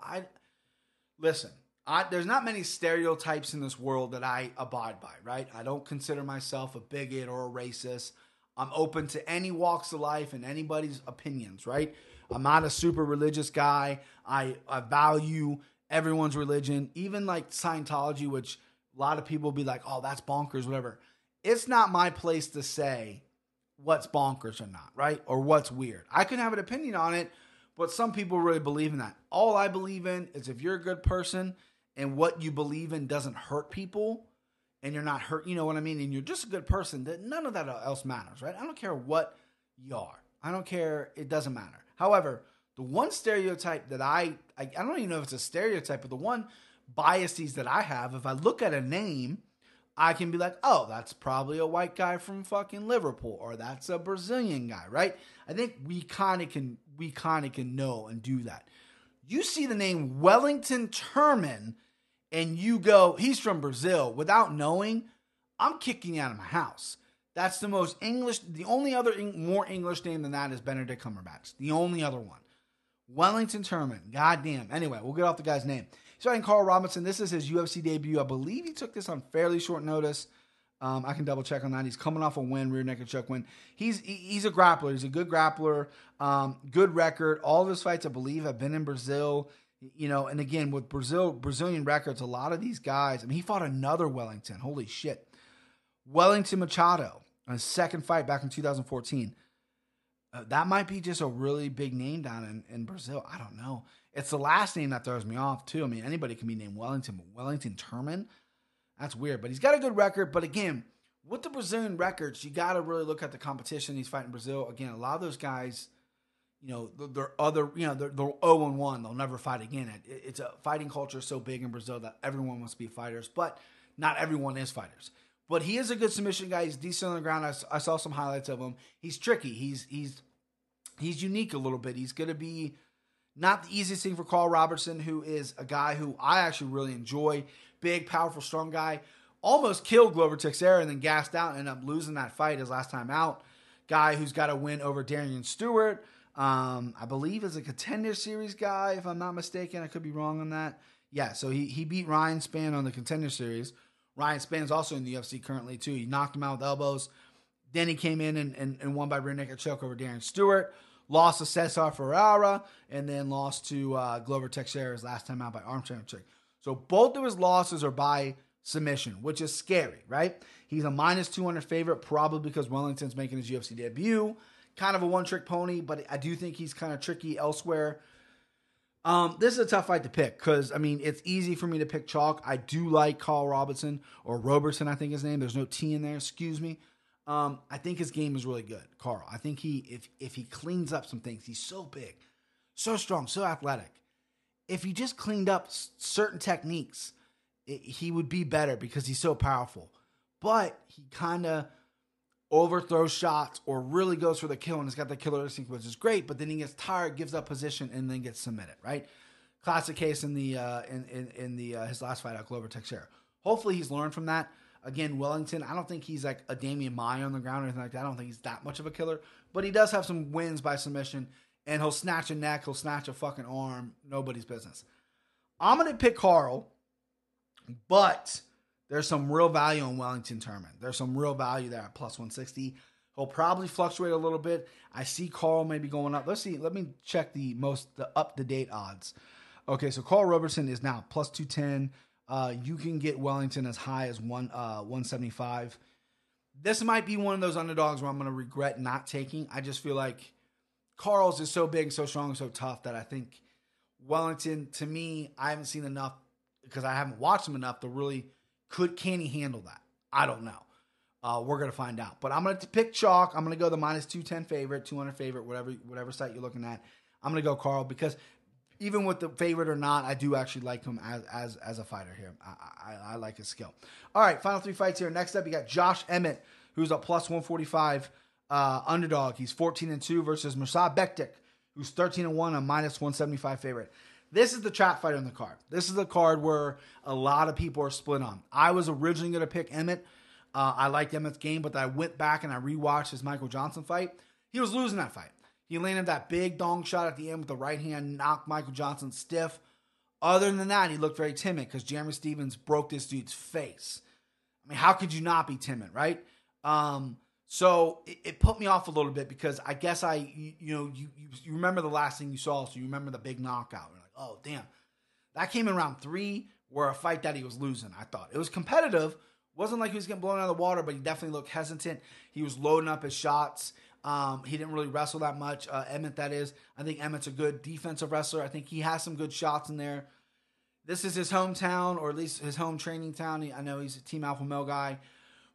I listen. I, there's not many stereotypes in this world that I abide by, right? I don't consider myself a bigot or a racist. I'm open to any walks of life and anybody's opinions, right? I'm not a super religious guy. I, I value everyone's religion, even like Scientology, which a lot of people be like, oh, that's bonkers, whatever. It's not my place to say what's bonkers or not, right? Or what's weird. I can have an opinion on it, but some people really believe in that. All I believe in is if you're a good person and what you believe in doesn't hurt people and you're not hurt, you know what I mean? And you're just a good person, that none of that else matters, right? I don't care what you are. I don't care. It doesn't matter. However, the one stereotype that I, I, I don't even know if it's a stereotype, but the one biases that I have, if I look at a name, I can be like, oh, that's probably a white guy from fucking Liverpool, or that's a Brazilian guy, right? I think we kind of can we kind of can know and do that. You see the name Wellington Turman, and you go, he's from Brazil, without knowing, I'm kicking you out of my house. That's the most English. The only other more English name than that is Benedict Cumberbatch. The only other one. Wellington Turman. Goddamn. Anyway, we'll get off the guy's name. He's fighting Carl Robinson. This is his UFC debut. I believe he took this on fairly short notice. Um, I can double check on that. He's coming off a win, rear naked choke win. He's he's a grappler. He's a good grappler. Um, good record. All of his fights, I believe, have been in Brazil. You know, and again with Brazil Brazilian records, a lot of these guys. I mean, he fought another Wellington. Holy shit, Wellington Machado, his second fight back in 2014. Uh, that might be just a really big name down in, in Brazil. I don't know. It's the last name that throws me off too. I mean, anybody can be named Wellington, but Wellington Turman, that's weird. But he's got a good record. But again, with the Brazilian records, you got to really look at the competition. He's fighting Brazil again. A lot of those guys, you know, they're other, you know, they're, they're 0 and 1. They'll never fight again. It, it's a fighting culture so big in Brazil that everyone wants to be fighters, but not everyone is fighters. But he is a good submission guy. He's decent on the ground. I, I saw some highlights of him. He's tricky. He's he's he's unique a little bit. He's going to be not the easiest thing for Carl Robertson, who is a guy who I actually really enjoy. Big, powerful, strong guy. Almost killed Glover Teixeira and then gassed out and ended up losing that fight his last time out. Guy who's got a win over Darian Stewart. Um, I believe is a contender series guy, if I'm not mistaken. I could be wrong on that. Yeah, so he, he beat Ryan Spann on the contender series. Ryan Spann's also in the UFC currently, too. He knocked him out with elbows. Then he came in and, and, and won by rear naked choke over Darren Stewart lost to Cezar Ferreira, and then lost to uh, Glover Teixeira's last time out by arm trick. So both of his losses are by submission, which is scary, right? He's a minus 200 favorite, probably because Wellington's making his UFC debut. Kind of a one trick pony, but I do think he's kind of tricky elsewhere. Um, this is a tough fight to pick because I mean it's easy for me to pick chalk. I do like Carl Robinson or Robertson, I think his name. There's no T in there, excuse me. Um, I think his game is really good, Carl. I think he if if he cleans up some things, he's so big, so strong, so athletic. If he just cleaned up certain techniques, it, he would be better because he's so powerful. But he kind of overthrows shots or really goes for the kill and has got the killer instinct, which is great. But then he gets tired, gives up position, and then gets submitted. Right? Classic case in the uh, in in, in the uh, his last fight at Glover Teixeira. Hopefully he's learned from that. Again, Wellington, I don't think he's like a Demian Maia on the ground or anything like that. I don't think he's that much of a killer, but he does have some wins by submission, and he'll snatch a neck, he'll snatch a fucking arm, nobody's business. I'm gonna pick Carl, but there's some real value in Wellington Turman. There's some real value there at plus 160. He'll probably fluctuate a little bit. I see Carl maybe going up. Let's see. Let me check the most the up to date odds. Okay, so Carl Robertson is now plus 210. Uh, you can get Wellington as high as one uh, 175. This might be one of those underdogs where I'm going to regret not taking. I just feel like Carl's is so big, so strong, so tough that I think Wellington, to me, I haven't seen enough because I haven't watched him enough to really could can he handle that? I don't know. Uh, we're gonna find out. But I'm gonna pick chalk. I'm gonna go the minus two ten favorite, two hundred favorite, whatever whatever site you're looking at. I'm gonna go Carl because even with the favorite or not, I do actually like him as as, as a fighter here. I, I, I like his skill. All right, final three fights here. Next up, you got Josh Emmett, who's a plus 145 uh, underdog. He's 14 and 2 versus Mirsad Bektic, who's 13 and 1, a minus 175 favorite. This is the trap fight on the card. This is the card where a lot of people are split on. I was originally going to pick Emmett. Uh, I liked Emmett's game, but I went back and I rewatched his Michael Johnson fight. He was losing that fight. He landed that big dong shot at the end with the right hand, knocked Michael Johnson stiff. Other than that, he looked very timid because Jeremy Stevens broke this dude's face. I mean, how could you not be timid, right? Um, so it, it, put me off a little bit because I guess I, you, you know, you, you, you remember the last thing you saw, so you remember the big knockout. Oh damn, that came in round three, where a fight that he was losing. I thought it was competitive, Wasn't like he was getting blown out of the water, but he definitely looked hesitant. He was loading up his shots. Um, he didn't really wrestle that much. Uh, Emmett, that is. I think Emmett's a good defensive wrestler. I think he has some good shots in there. This is his hometown, or at least his home training town. I know he's a Team Alpha Male guy.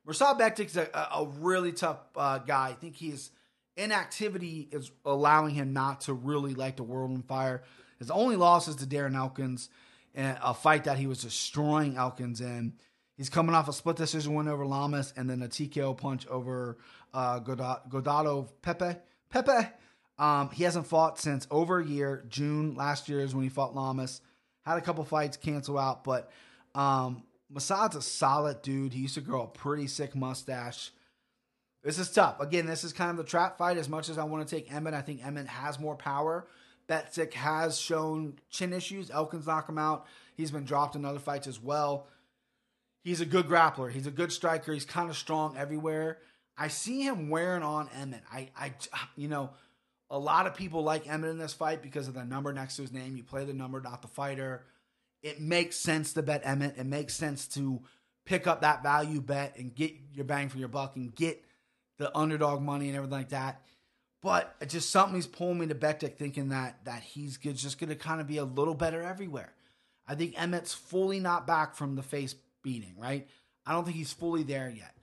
Mirsad Bektic's a a really tough uh, guy. I think his inactivity is allowing him not to really light the world on fire. His only loss is to Darren Elkins, in a fight that he was destroying Elkins in. He's coming off a split decision win over Lamas and then a TKO punch over uh, Godado Pepe. Pepe. Um, he hasn't fought since over a year. June last year is when he fought Lamas. Had a couple fights cancel out, but um, Massad's a solid dude. He used to grow a pretty sick mustache. This is tough. Again, this is kind of the trap fight. As much as I want to take Emmett, I think Emmett has more power. Betsick has shown chin issues. Elkins knock him out. He's been dropped in other fights as well. He's a good grappler. He's a good striker. He's kind of strong everywhere. I see him wearing on Emmett. I, I, you know, a lot of people like Emmett in this fight because of the number next to his name. You play the number, not the fighter. It makes sense to bet Emmett. It makes sense to pick up that value bet and get your bang for your buck and get the underdog money and everything like that. But just something's pulling me to Bektic thinking that that he's good, just going to kind of be a little better everywhere. I think Emmett's fully not back from the face beating, right? I don't think he's fully there yet.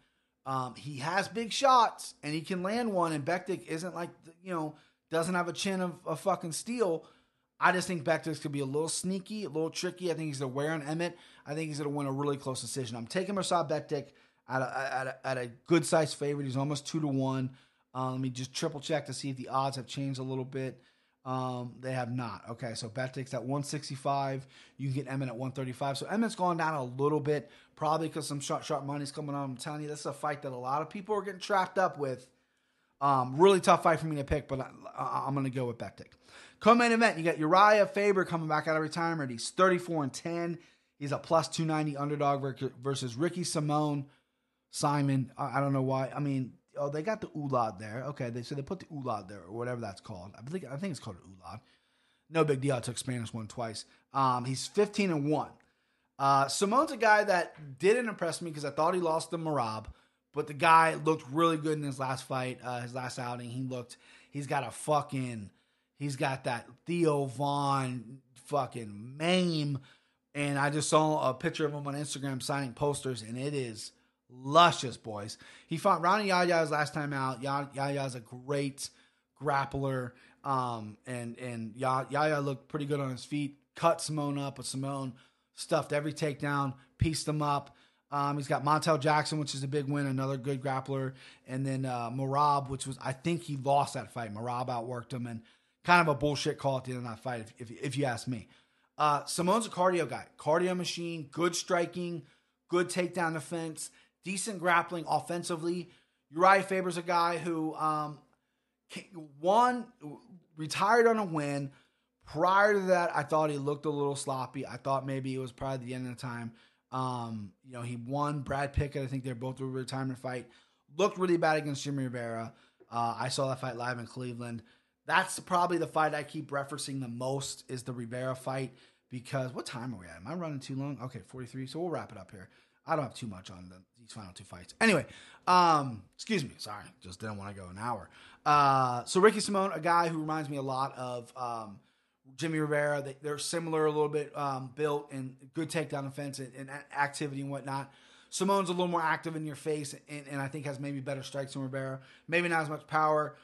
Um, he has big shots and he can land one, and Bektic isn't like, you know, doesn't have a chin of, of fucking steel. I just think Bektic's could be a little sneaky, a little tricky. I think he's going to wear on Emmett. I think he's going to win a really close decision. I'm taking Mirsad Bektic at a, at a, at a good size favorite. He's almost two to one. Um, let me just triple check to see if the odds have changed a little bit. Um, they have not. Okay, so Bektic's at 165. You can get Emmett at 135. So Emmett's gone down a little bit, probably because some sharp, sharp money's coming on. I'm telling you, this is a fight that a lot of people are getting trapped up with. Um, really tough fight for me to pick, but I, I'm going to go with Bektik. Co-main event, you got Urijah Faber coming back out of retirement. He's 34 and 10. He's a plus 290 underdog versus Ricky Simone. Simon, I, I don't know why. I mean, oh, they got the Ulad there. Okay, they so they put the Ulad there or whatever that's called. I think I think it's called Ulad. No big deal. I took Spanish one twice. Um, he's 15 and one. Uh, Simone's a guy that didn't impress me because I thought he lost to Merab, but the guy looked really good in his last fight, uh, his last outing. He looked, he's got a fucking, he's got that Theo Von fucking mame. And I just saw a picture of him on Instagram signing posters, and it is luscious, boys. He fought Rani Yahya's last time out. Yaya's a great grappler, um, and and Yaya looked pretty good on his feet. Cut Simone up, but Simone stuffed every takedown, pieced them up. Um, he's got Montel Jackson, which is a big win, another good grappler, and then uh, Merab, which was I think he lost that fight. Merab outworked him, and kind of a bullshit call at the end of that fight, if if, if you ask me. Uh, Simone's a cardio guy, cardio machine, good striking, good takedown defense, decent grappling offensively. Urijah Faber's a guy who um, one retired on a win. Prior to that, I thought he looked a little sloppy. I thought maybe it was probably the end of the time. Um, you know, he won Brad Pickett. I think they're both a retirement fight. Looked really bad against Jimmy Rivera. Uh, I saw that fight live in Cleveland. That's probably the fight I keep referencing the most is the Rivera fight because what time are we at? Am I running too long? Okay, 43. So we'll wrap it up here. I don't have too much on the, these final two fights. Anyway, um, excuse me. Sorry, just didn't want to go an hour. Uh, so Ricky Simone, a guy who reminds me a lot of um, Jimmy Rivera. They, they're similar a little bit um, built and good takedown defense and, and activity and whatnot. Simone's a little more active in your face and, and I think has maybe better strikes than Rivera. Maybe not as much power.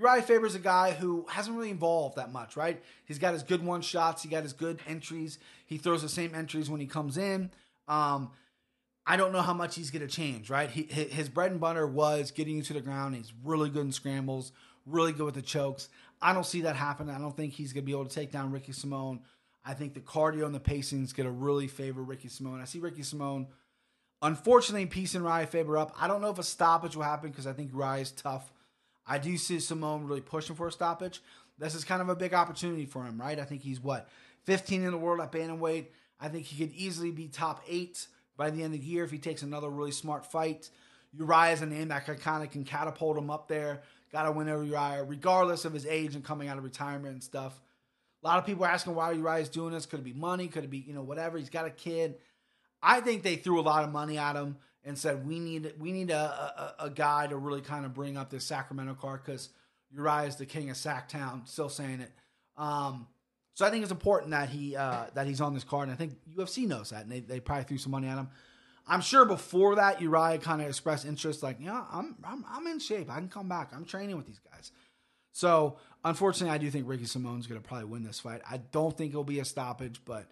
Urijah Faber's a guy who hasn't really evolved that much, right? He's got his good one shots. He got his good entries. He throws the same entries when he comes in. Um, I don't know how much he's going to change, right? He, his bread and butter was getting you to the ground. He's really good in scrambles, really good with the chokes. I don't see that happening. I don't think he's going to be able to take down Ricky Simone. I think the cardio and the pacing is going to really favor Ricky Simone. I see Ricky Simone, unfortunately, piecing Urijah Faber up. I don't know if a stoppage will happen because I think Urijah is tough. I do see Simone really pushing for a stoppage. This is kind of a big opportunity for him, right? I think he's what 15 in the world at bantamweight. I think he could easily be top eight by the end of the year if he takes another really smart fight. Urijah is a name that kind of can catapult him up there. Got to win over Urijah, regardless of his age and coming out of retirement and stuff. A lot of people are asking why Urijah is doing this. Could it be money? Could it be you know whatever? He's got a kid. I think they threw a lot of money at him, and said we need we need a, a, a guy to really kind of bring up this Sacramento card because Urijah is the king of Sacktown. Still saying it. Um, so I think it's important that he uh, that he's on this card, and I think UFC knows that, and they, they probably threw some money at him. I'm sure before that Urijah kind of expressed interest, like, yeah, I'm, I'm I'm in shape. I can come back. I'm training with these guys. So unfortunately, I do think Ricky Simone's going to probably win this fight. I don't think it'll be a stoppage, but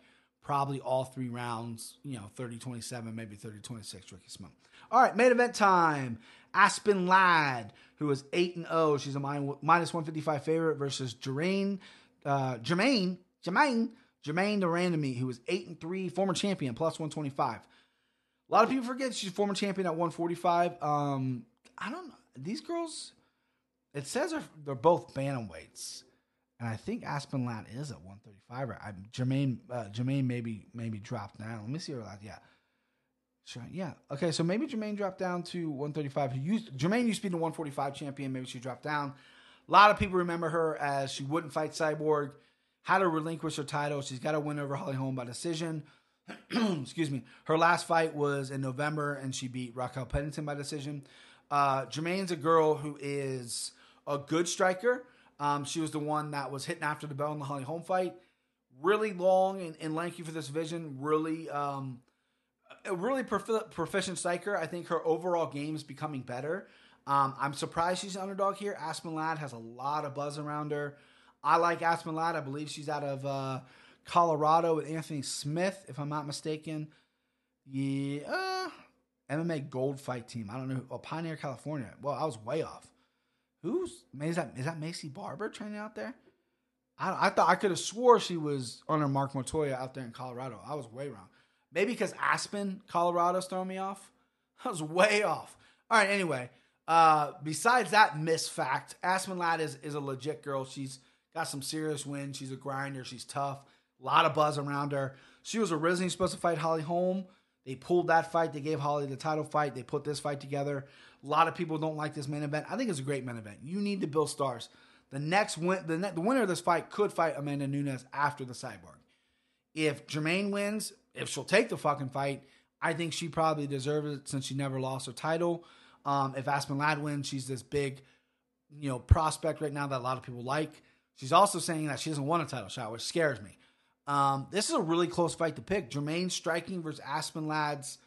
probably all three rounds, you know, 30-27, maybe 30-26, Ricky Simone. All right, main event time. Aspen Ladd, who is 8 and 0. She's a minus 155 favorite versus Germaine, uh, Germaine, Germaine, Jermaine Durandamy, was 8 and 3, former champion, plus 125. A lot of people forget she's former champion at 145. Um, I don't know. These girls, it says they're, they're both bantamweights, and I think Aspen Ladd is at 135. I, Germaine, uh, Germaine maybe maybe dropped down. Let me see her last. Yeah, sure. Yeah. Okay, so maybe Germaine dropped down to 135. He used, Germaine used to be the 145 champion. Maybe she dropped down. A lot of people remember her as she wouldn't fight Cyborg, had to relinquish her title. She's got to win over Holly Holm by decision. Excuse me. Her last fight was in November, and she beat Raquel Pennington by decision. Uh, Germaine's a girl who is a good striker. Um, she was the one that was hitting after the bell in the Holly Holm fight. Really long and, and lanky for this division. Really, um, a really profi- proficient striker. I think her overall game is becoming better. Um, I'm surprised she's an underdog here. Aspen Ladd has a lot of buzz around her. I like Aspen Ladd. I believe she's out of uh, Colorado with Anthony Smith, if I'm not mistaken. Yeah, uh, MMA Gold Fight Team. I don't know. Oh, Pioneer, California. Well, I was way off. Who's is that? Is that Maycee Barber training out there? I, I thought I could have swore she was under Marc Montoya out there in Colorado. I was way wrong. Maybe because Aspen, Colorado's throwing me off. I was way off. All right. Anyway, uh, besides that miss fact, Aspen Ladd is is a legit girl. She's got some serious wins. She's a grinder. She's tough. A lot of buzz around her. She was originally supposed to fight Holly Holm. They pulled that fight. They gave Holly the title fight. They put this fight together. A lot of people don't like this main event. I think it's a great main event. You need to build stars. The next win, the, ne- the winner of this fight could fight Amanda Nunes after the cyborg. If Germaine wins, if she'll take the fucking fight, I think she probably deserves it since she never lost her title. Um, if Aspen Ladd wins, she's this big, you know, prospect right now that a lot of people like. She's also saying that she doesn't want a title shot, which scares me. Um, this is a really close fight to pick. Germaine striking versus Aspen Ladd's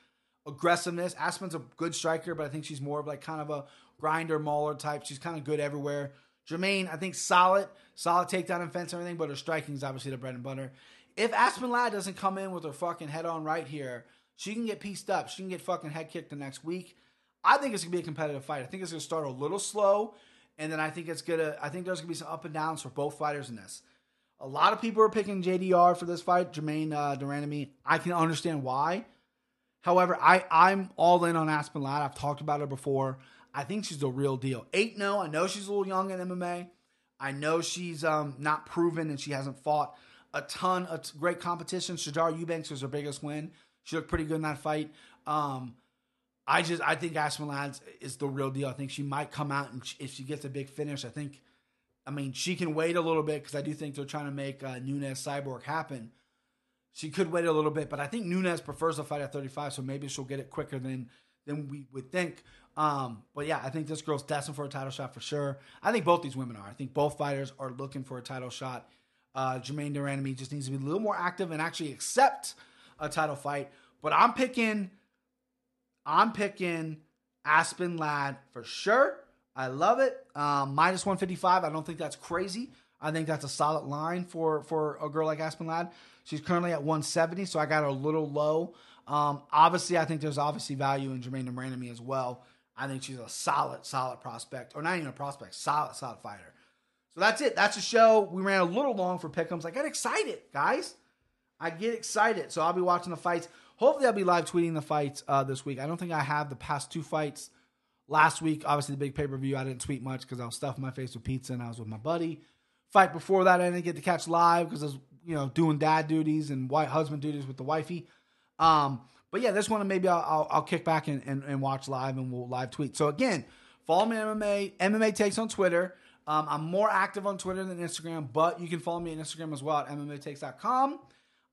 aggressiveness. Aspen's a good striker, but I think she's more of like kind of a grinder, mauler type. She's kind of good everywhere. Germaine, I think solid, solid takedown and fence and everything, but her striking is obviously the bread and butter. If Aspen Ladd doesn't come in with her fucking head on right here, she can get pieced up. She can get fucking head kicked the next week. I think it's gonna be a competitive fight. I think it's gonna start a little slow, and then I think it's gonna. I think there's gonna be some up and downs for both fighters in this. A lot of people are picking JDR for this fight, Germaine uh, de Randamie. I can understand why. However, I, I'm all in on Aspen Ladd. I've talked about her before. I think she's the real deal. 8 no. I know she's a little young in MMA. I know she's um, not proven and she hasn't fought a ton of great competition. Sijara Eubanks was her biggest win. She looked pretty good in that fight. Um, I just I think Aspen Ladd is the real deal. I think she might come out and if she gets a big finish, I think. I mean, she can wait a little bit because I do think they're trying to make uh, Nunes Cyborg happen. She could wait a little bit, but I think Nunes prefers a fight at 35, so maybe she'll get it quicker than than we would think. Um, but yeah, I think this girl's destined for a title shot for sure. I think both these women are. I think both fighters are looking for a title shot. Uh, Germaine de Randamie just needs to be a little more active and actually accept a title fight. But I'm picking, I'm picking Aspen Ladd for sure. I love it. Um, minus 155. I don't think that's crazy. I think that's a solid line for for a girl like Aspen Ladd. She's currently at 170, so I got her a little low. Um, obviously, I think there's obviously value in Germaine de Randamie as well. I think she's a solid, solid prospect, or not even a prospect, solid, solid fighter. So that's it. That's the show. We ran a little long for pick 'ems. I got excited, guys. I get excited. So I'll be watching the fights. Hopefully, I'll be live tweeting the fights uh, this week. I don't think I have the past two fights. Last week, obviously, the big pay per view, I didn't tweet much because I was stuffing my face with pizza and I was with my buddy. Fight before that, I didn't get to catch live because I was, you know, doing dad duties and white husband duties with the wifey. Um, but yeah, this one maybe I'll, I'll, I'll kick back and, and, and, watch live and we'll live tweet. So again, follow me on MMA, MMA Takes on Twitter. Um, I'm more active on Twitter than Instagram, but you can follow me on Instagram as well at MMAtakes.com.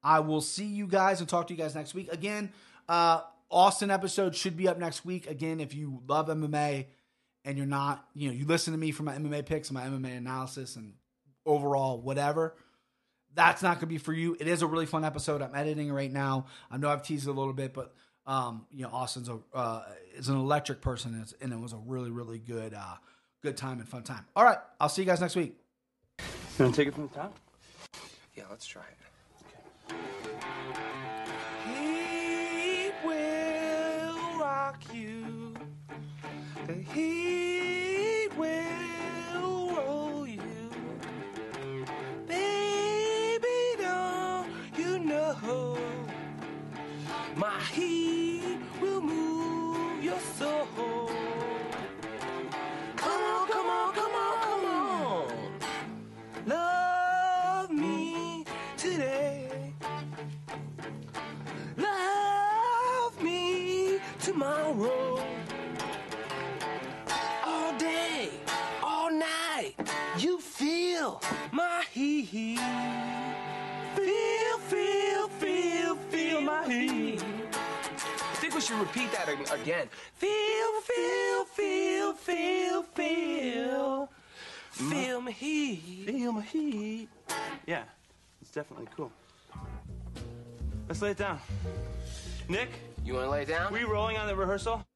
I will see you guys and talk to you guys next week. Again, uh, Austin episode should be up next week. Again, if you love MMA and you're not, you know, you listen to me for my MMA picks and my MMA analysis and overall whatever, that's not going to be for you. It is a really fun episode. I'm editing right now. I know I've teased it a little bit, but um, you know, Austin's a uh, is an electric person, and, and it was a really, really good, uh, good time and fun time. All right, I'll see you guys next week. You want to take it from the top? Yeah, let's try it. He will rock you. Heat will my heat. Feel, feel, feel, feel my heat. I think we should repeat that again. Feel, feel, feel, feel, feel. Feel my heat. Feel my heat. Yeah, it's definitely cool. Let's lay it down. Nick, You want to lay down? we rolling on the rehearsal?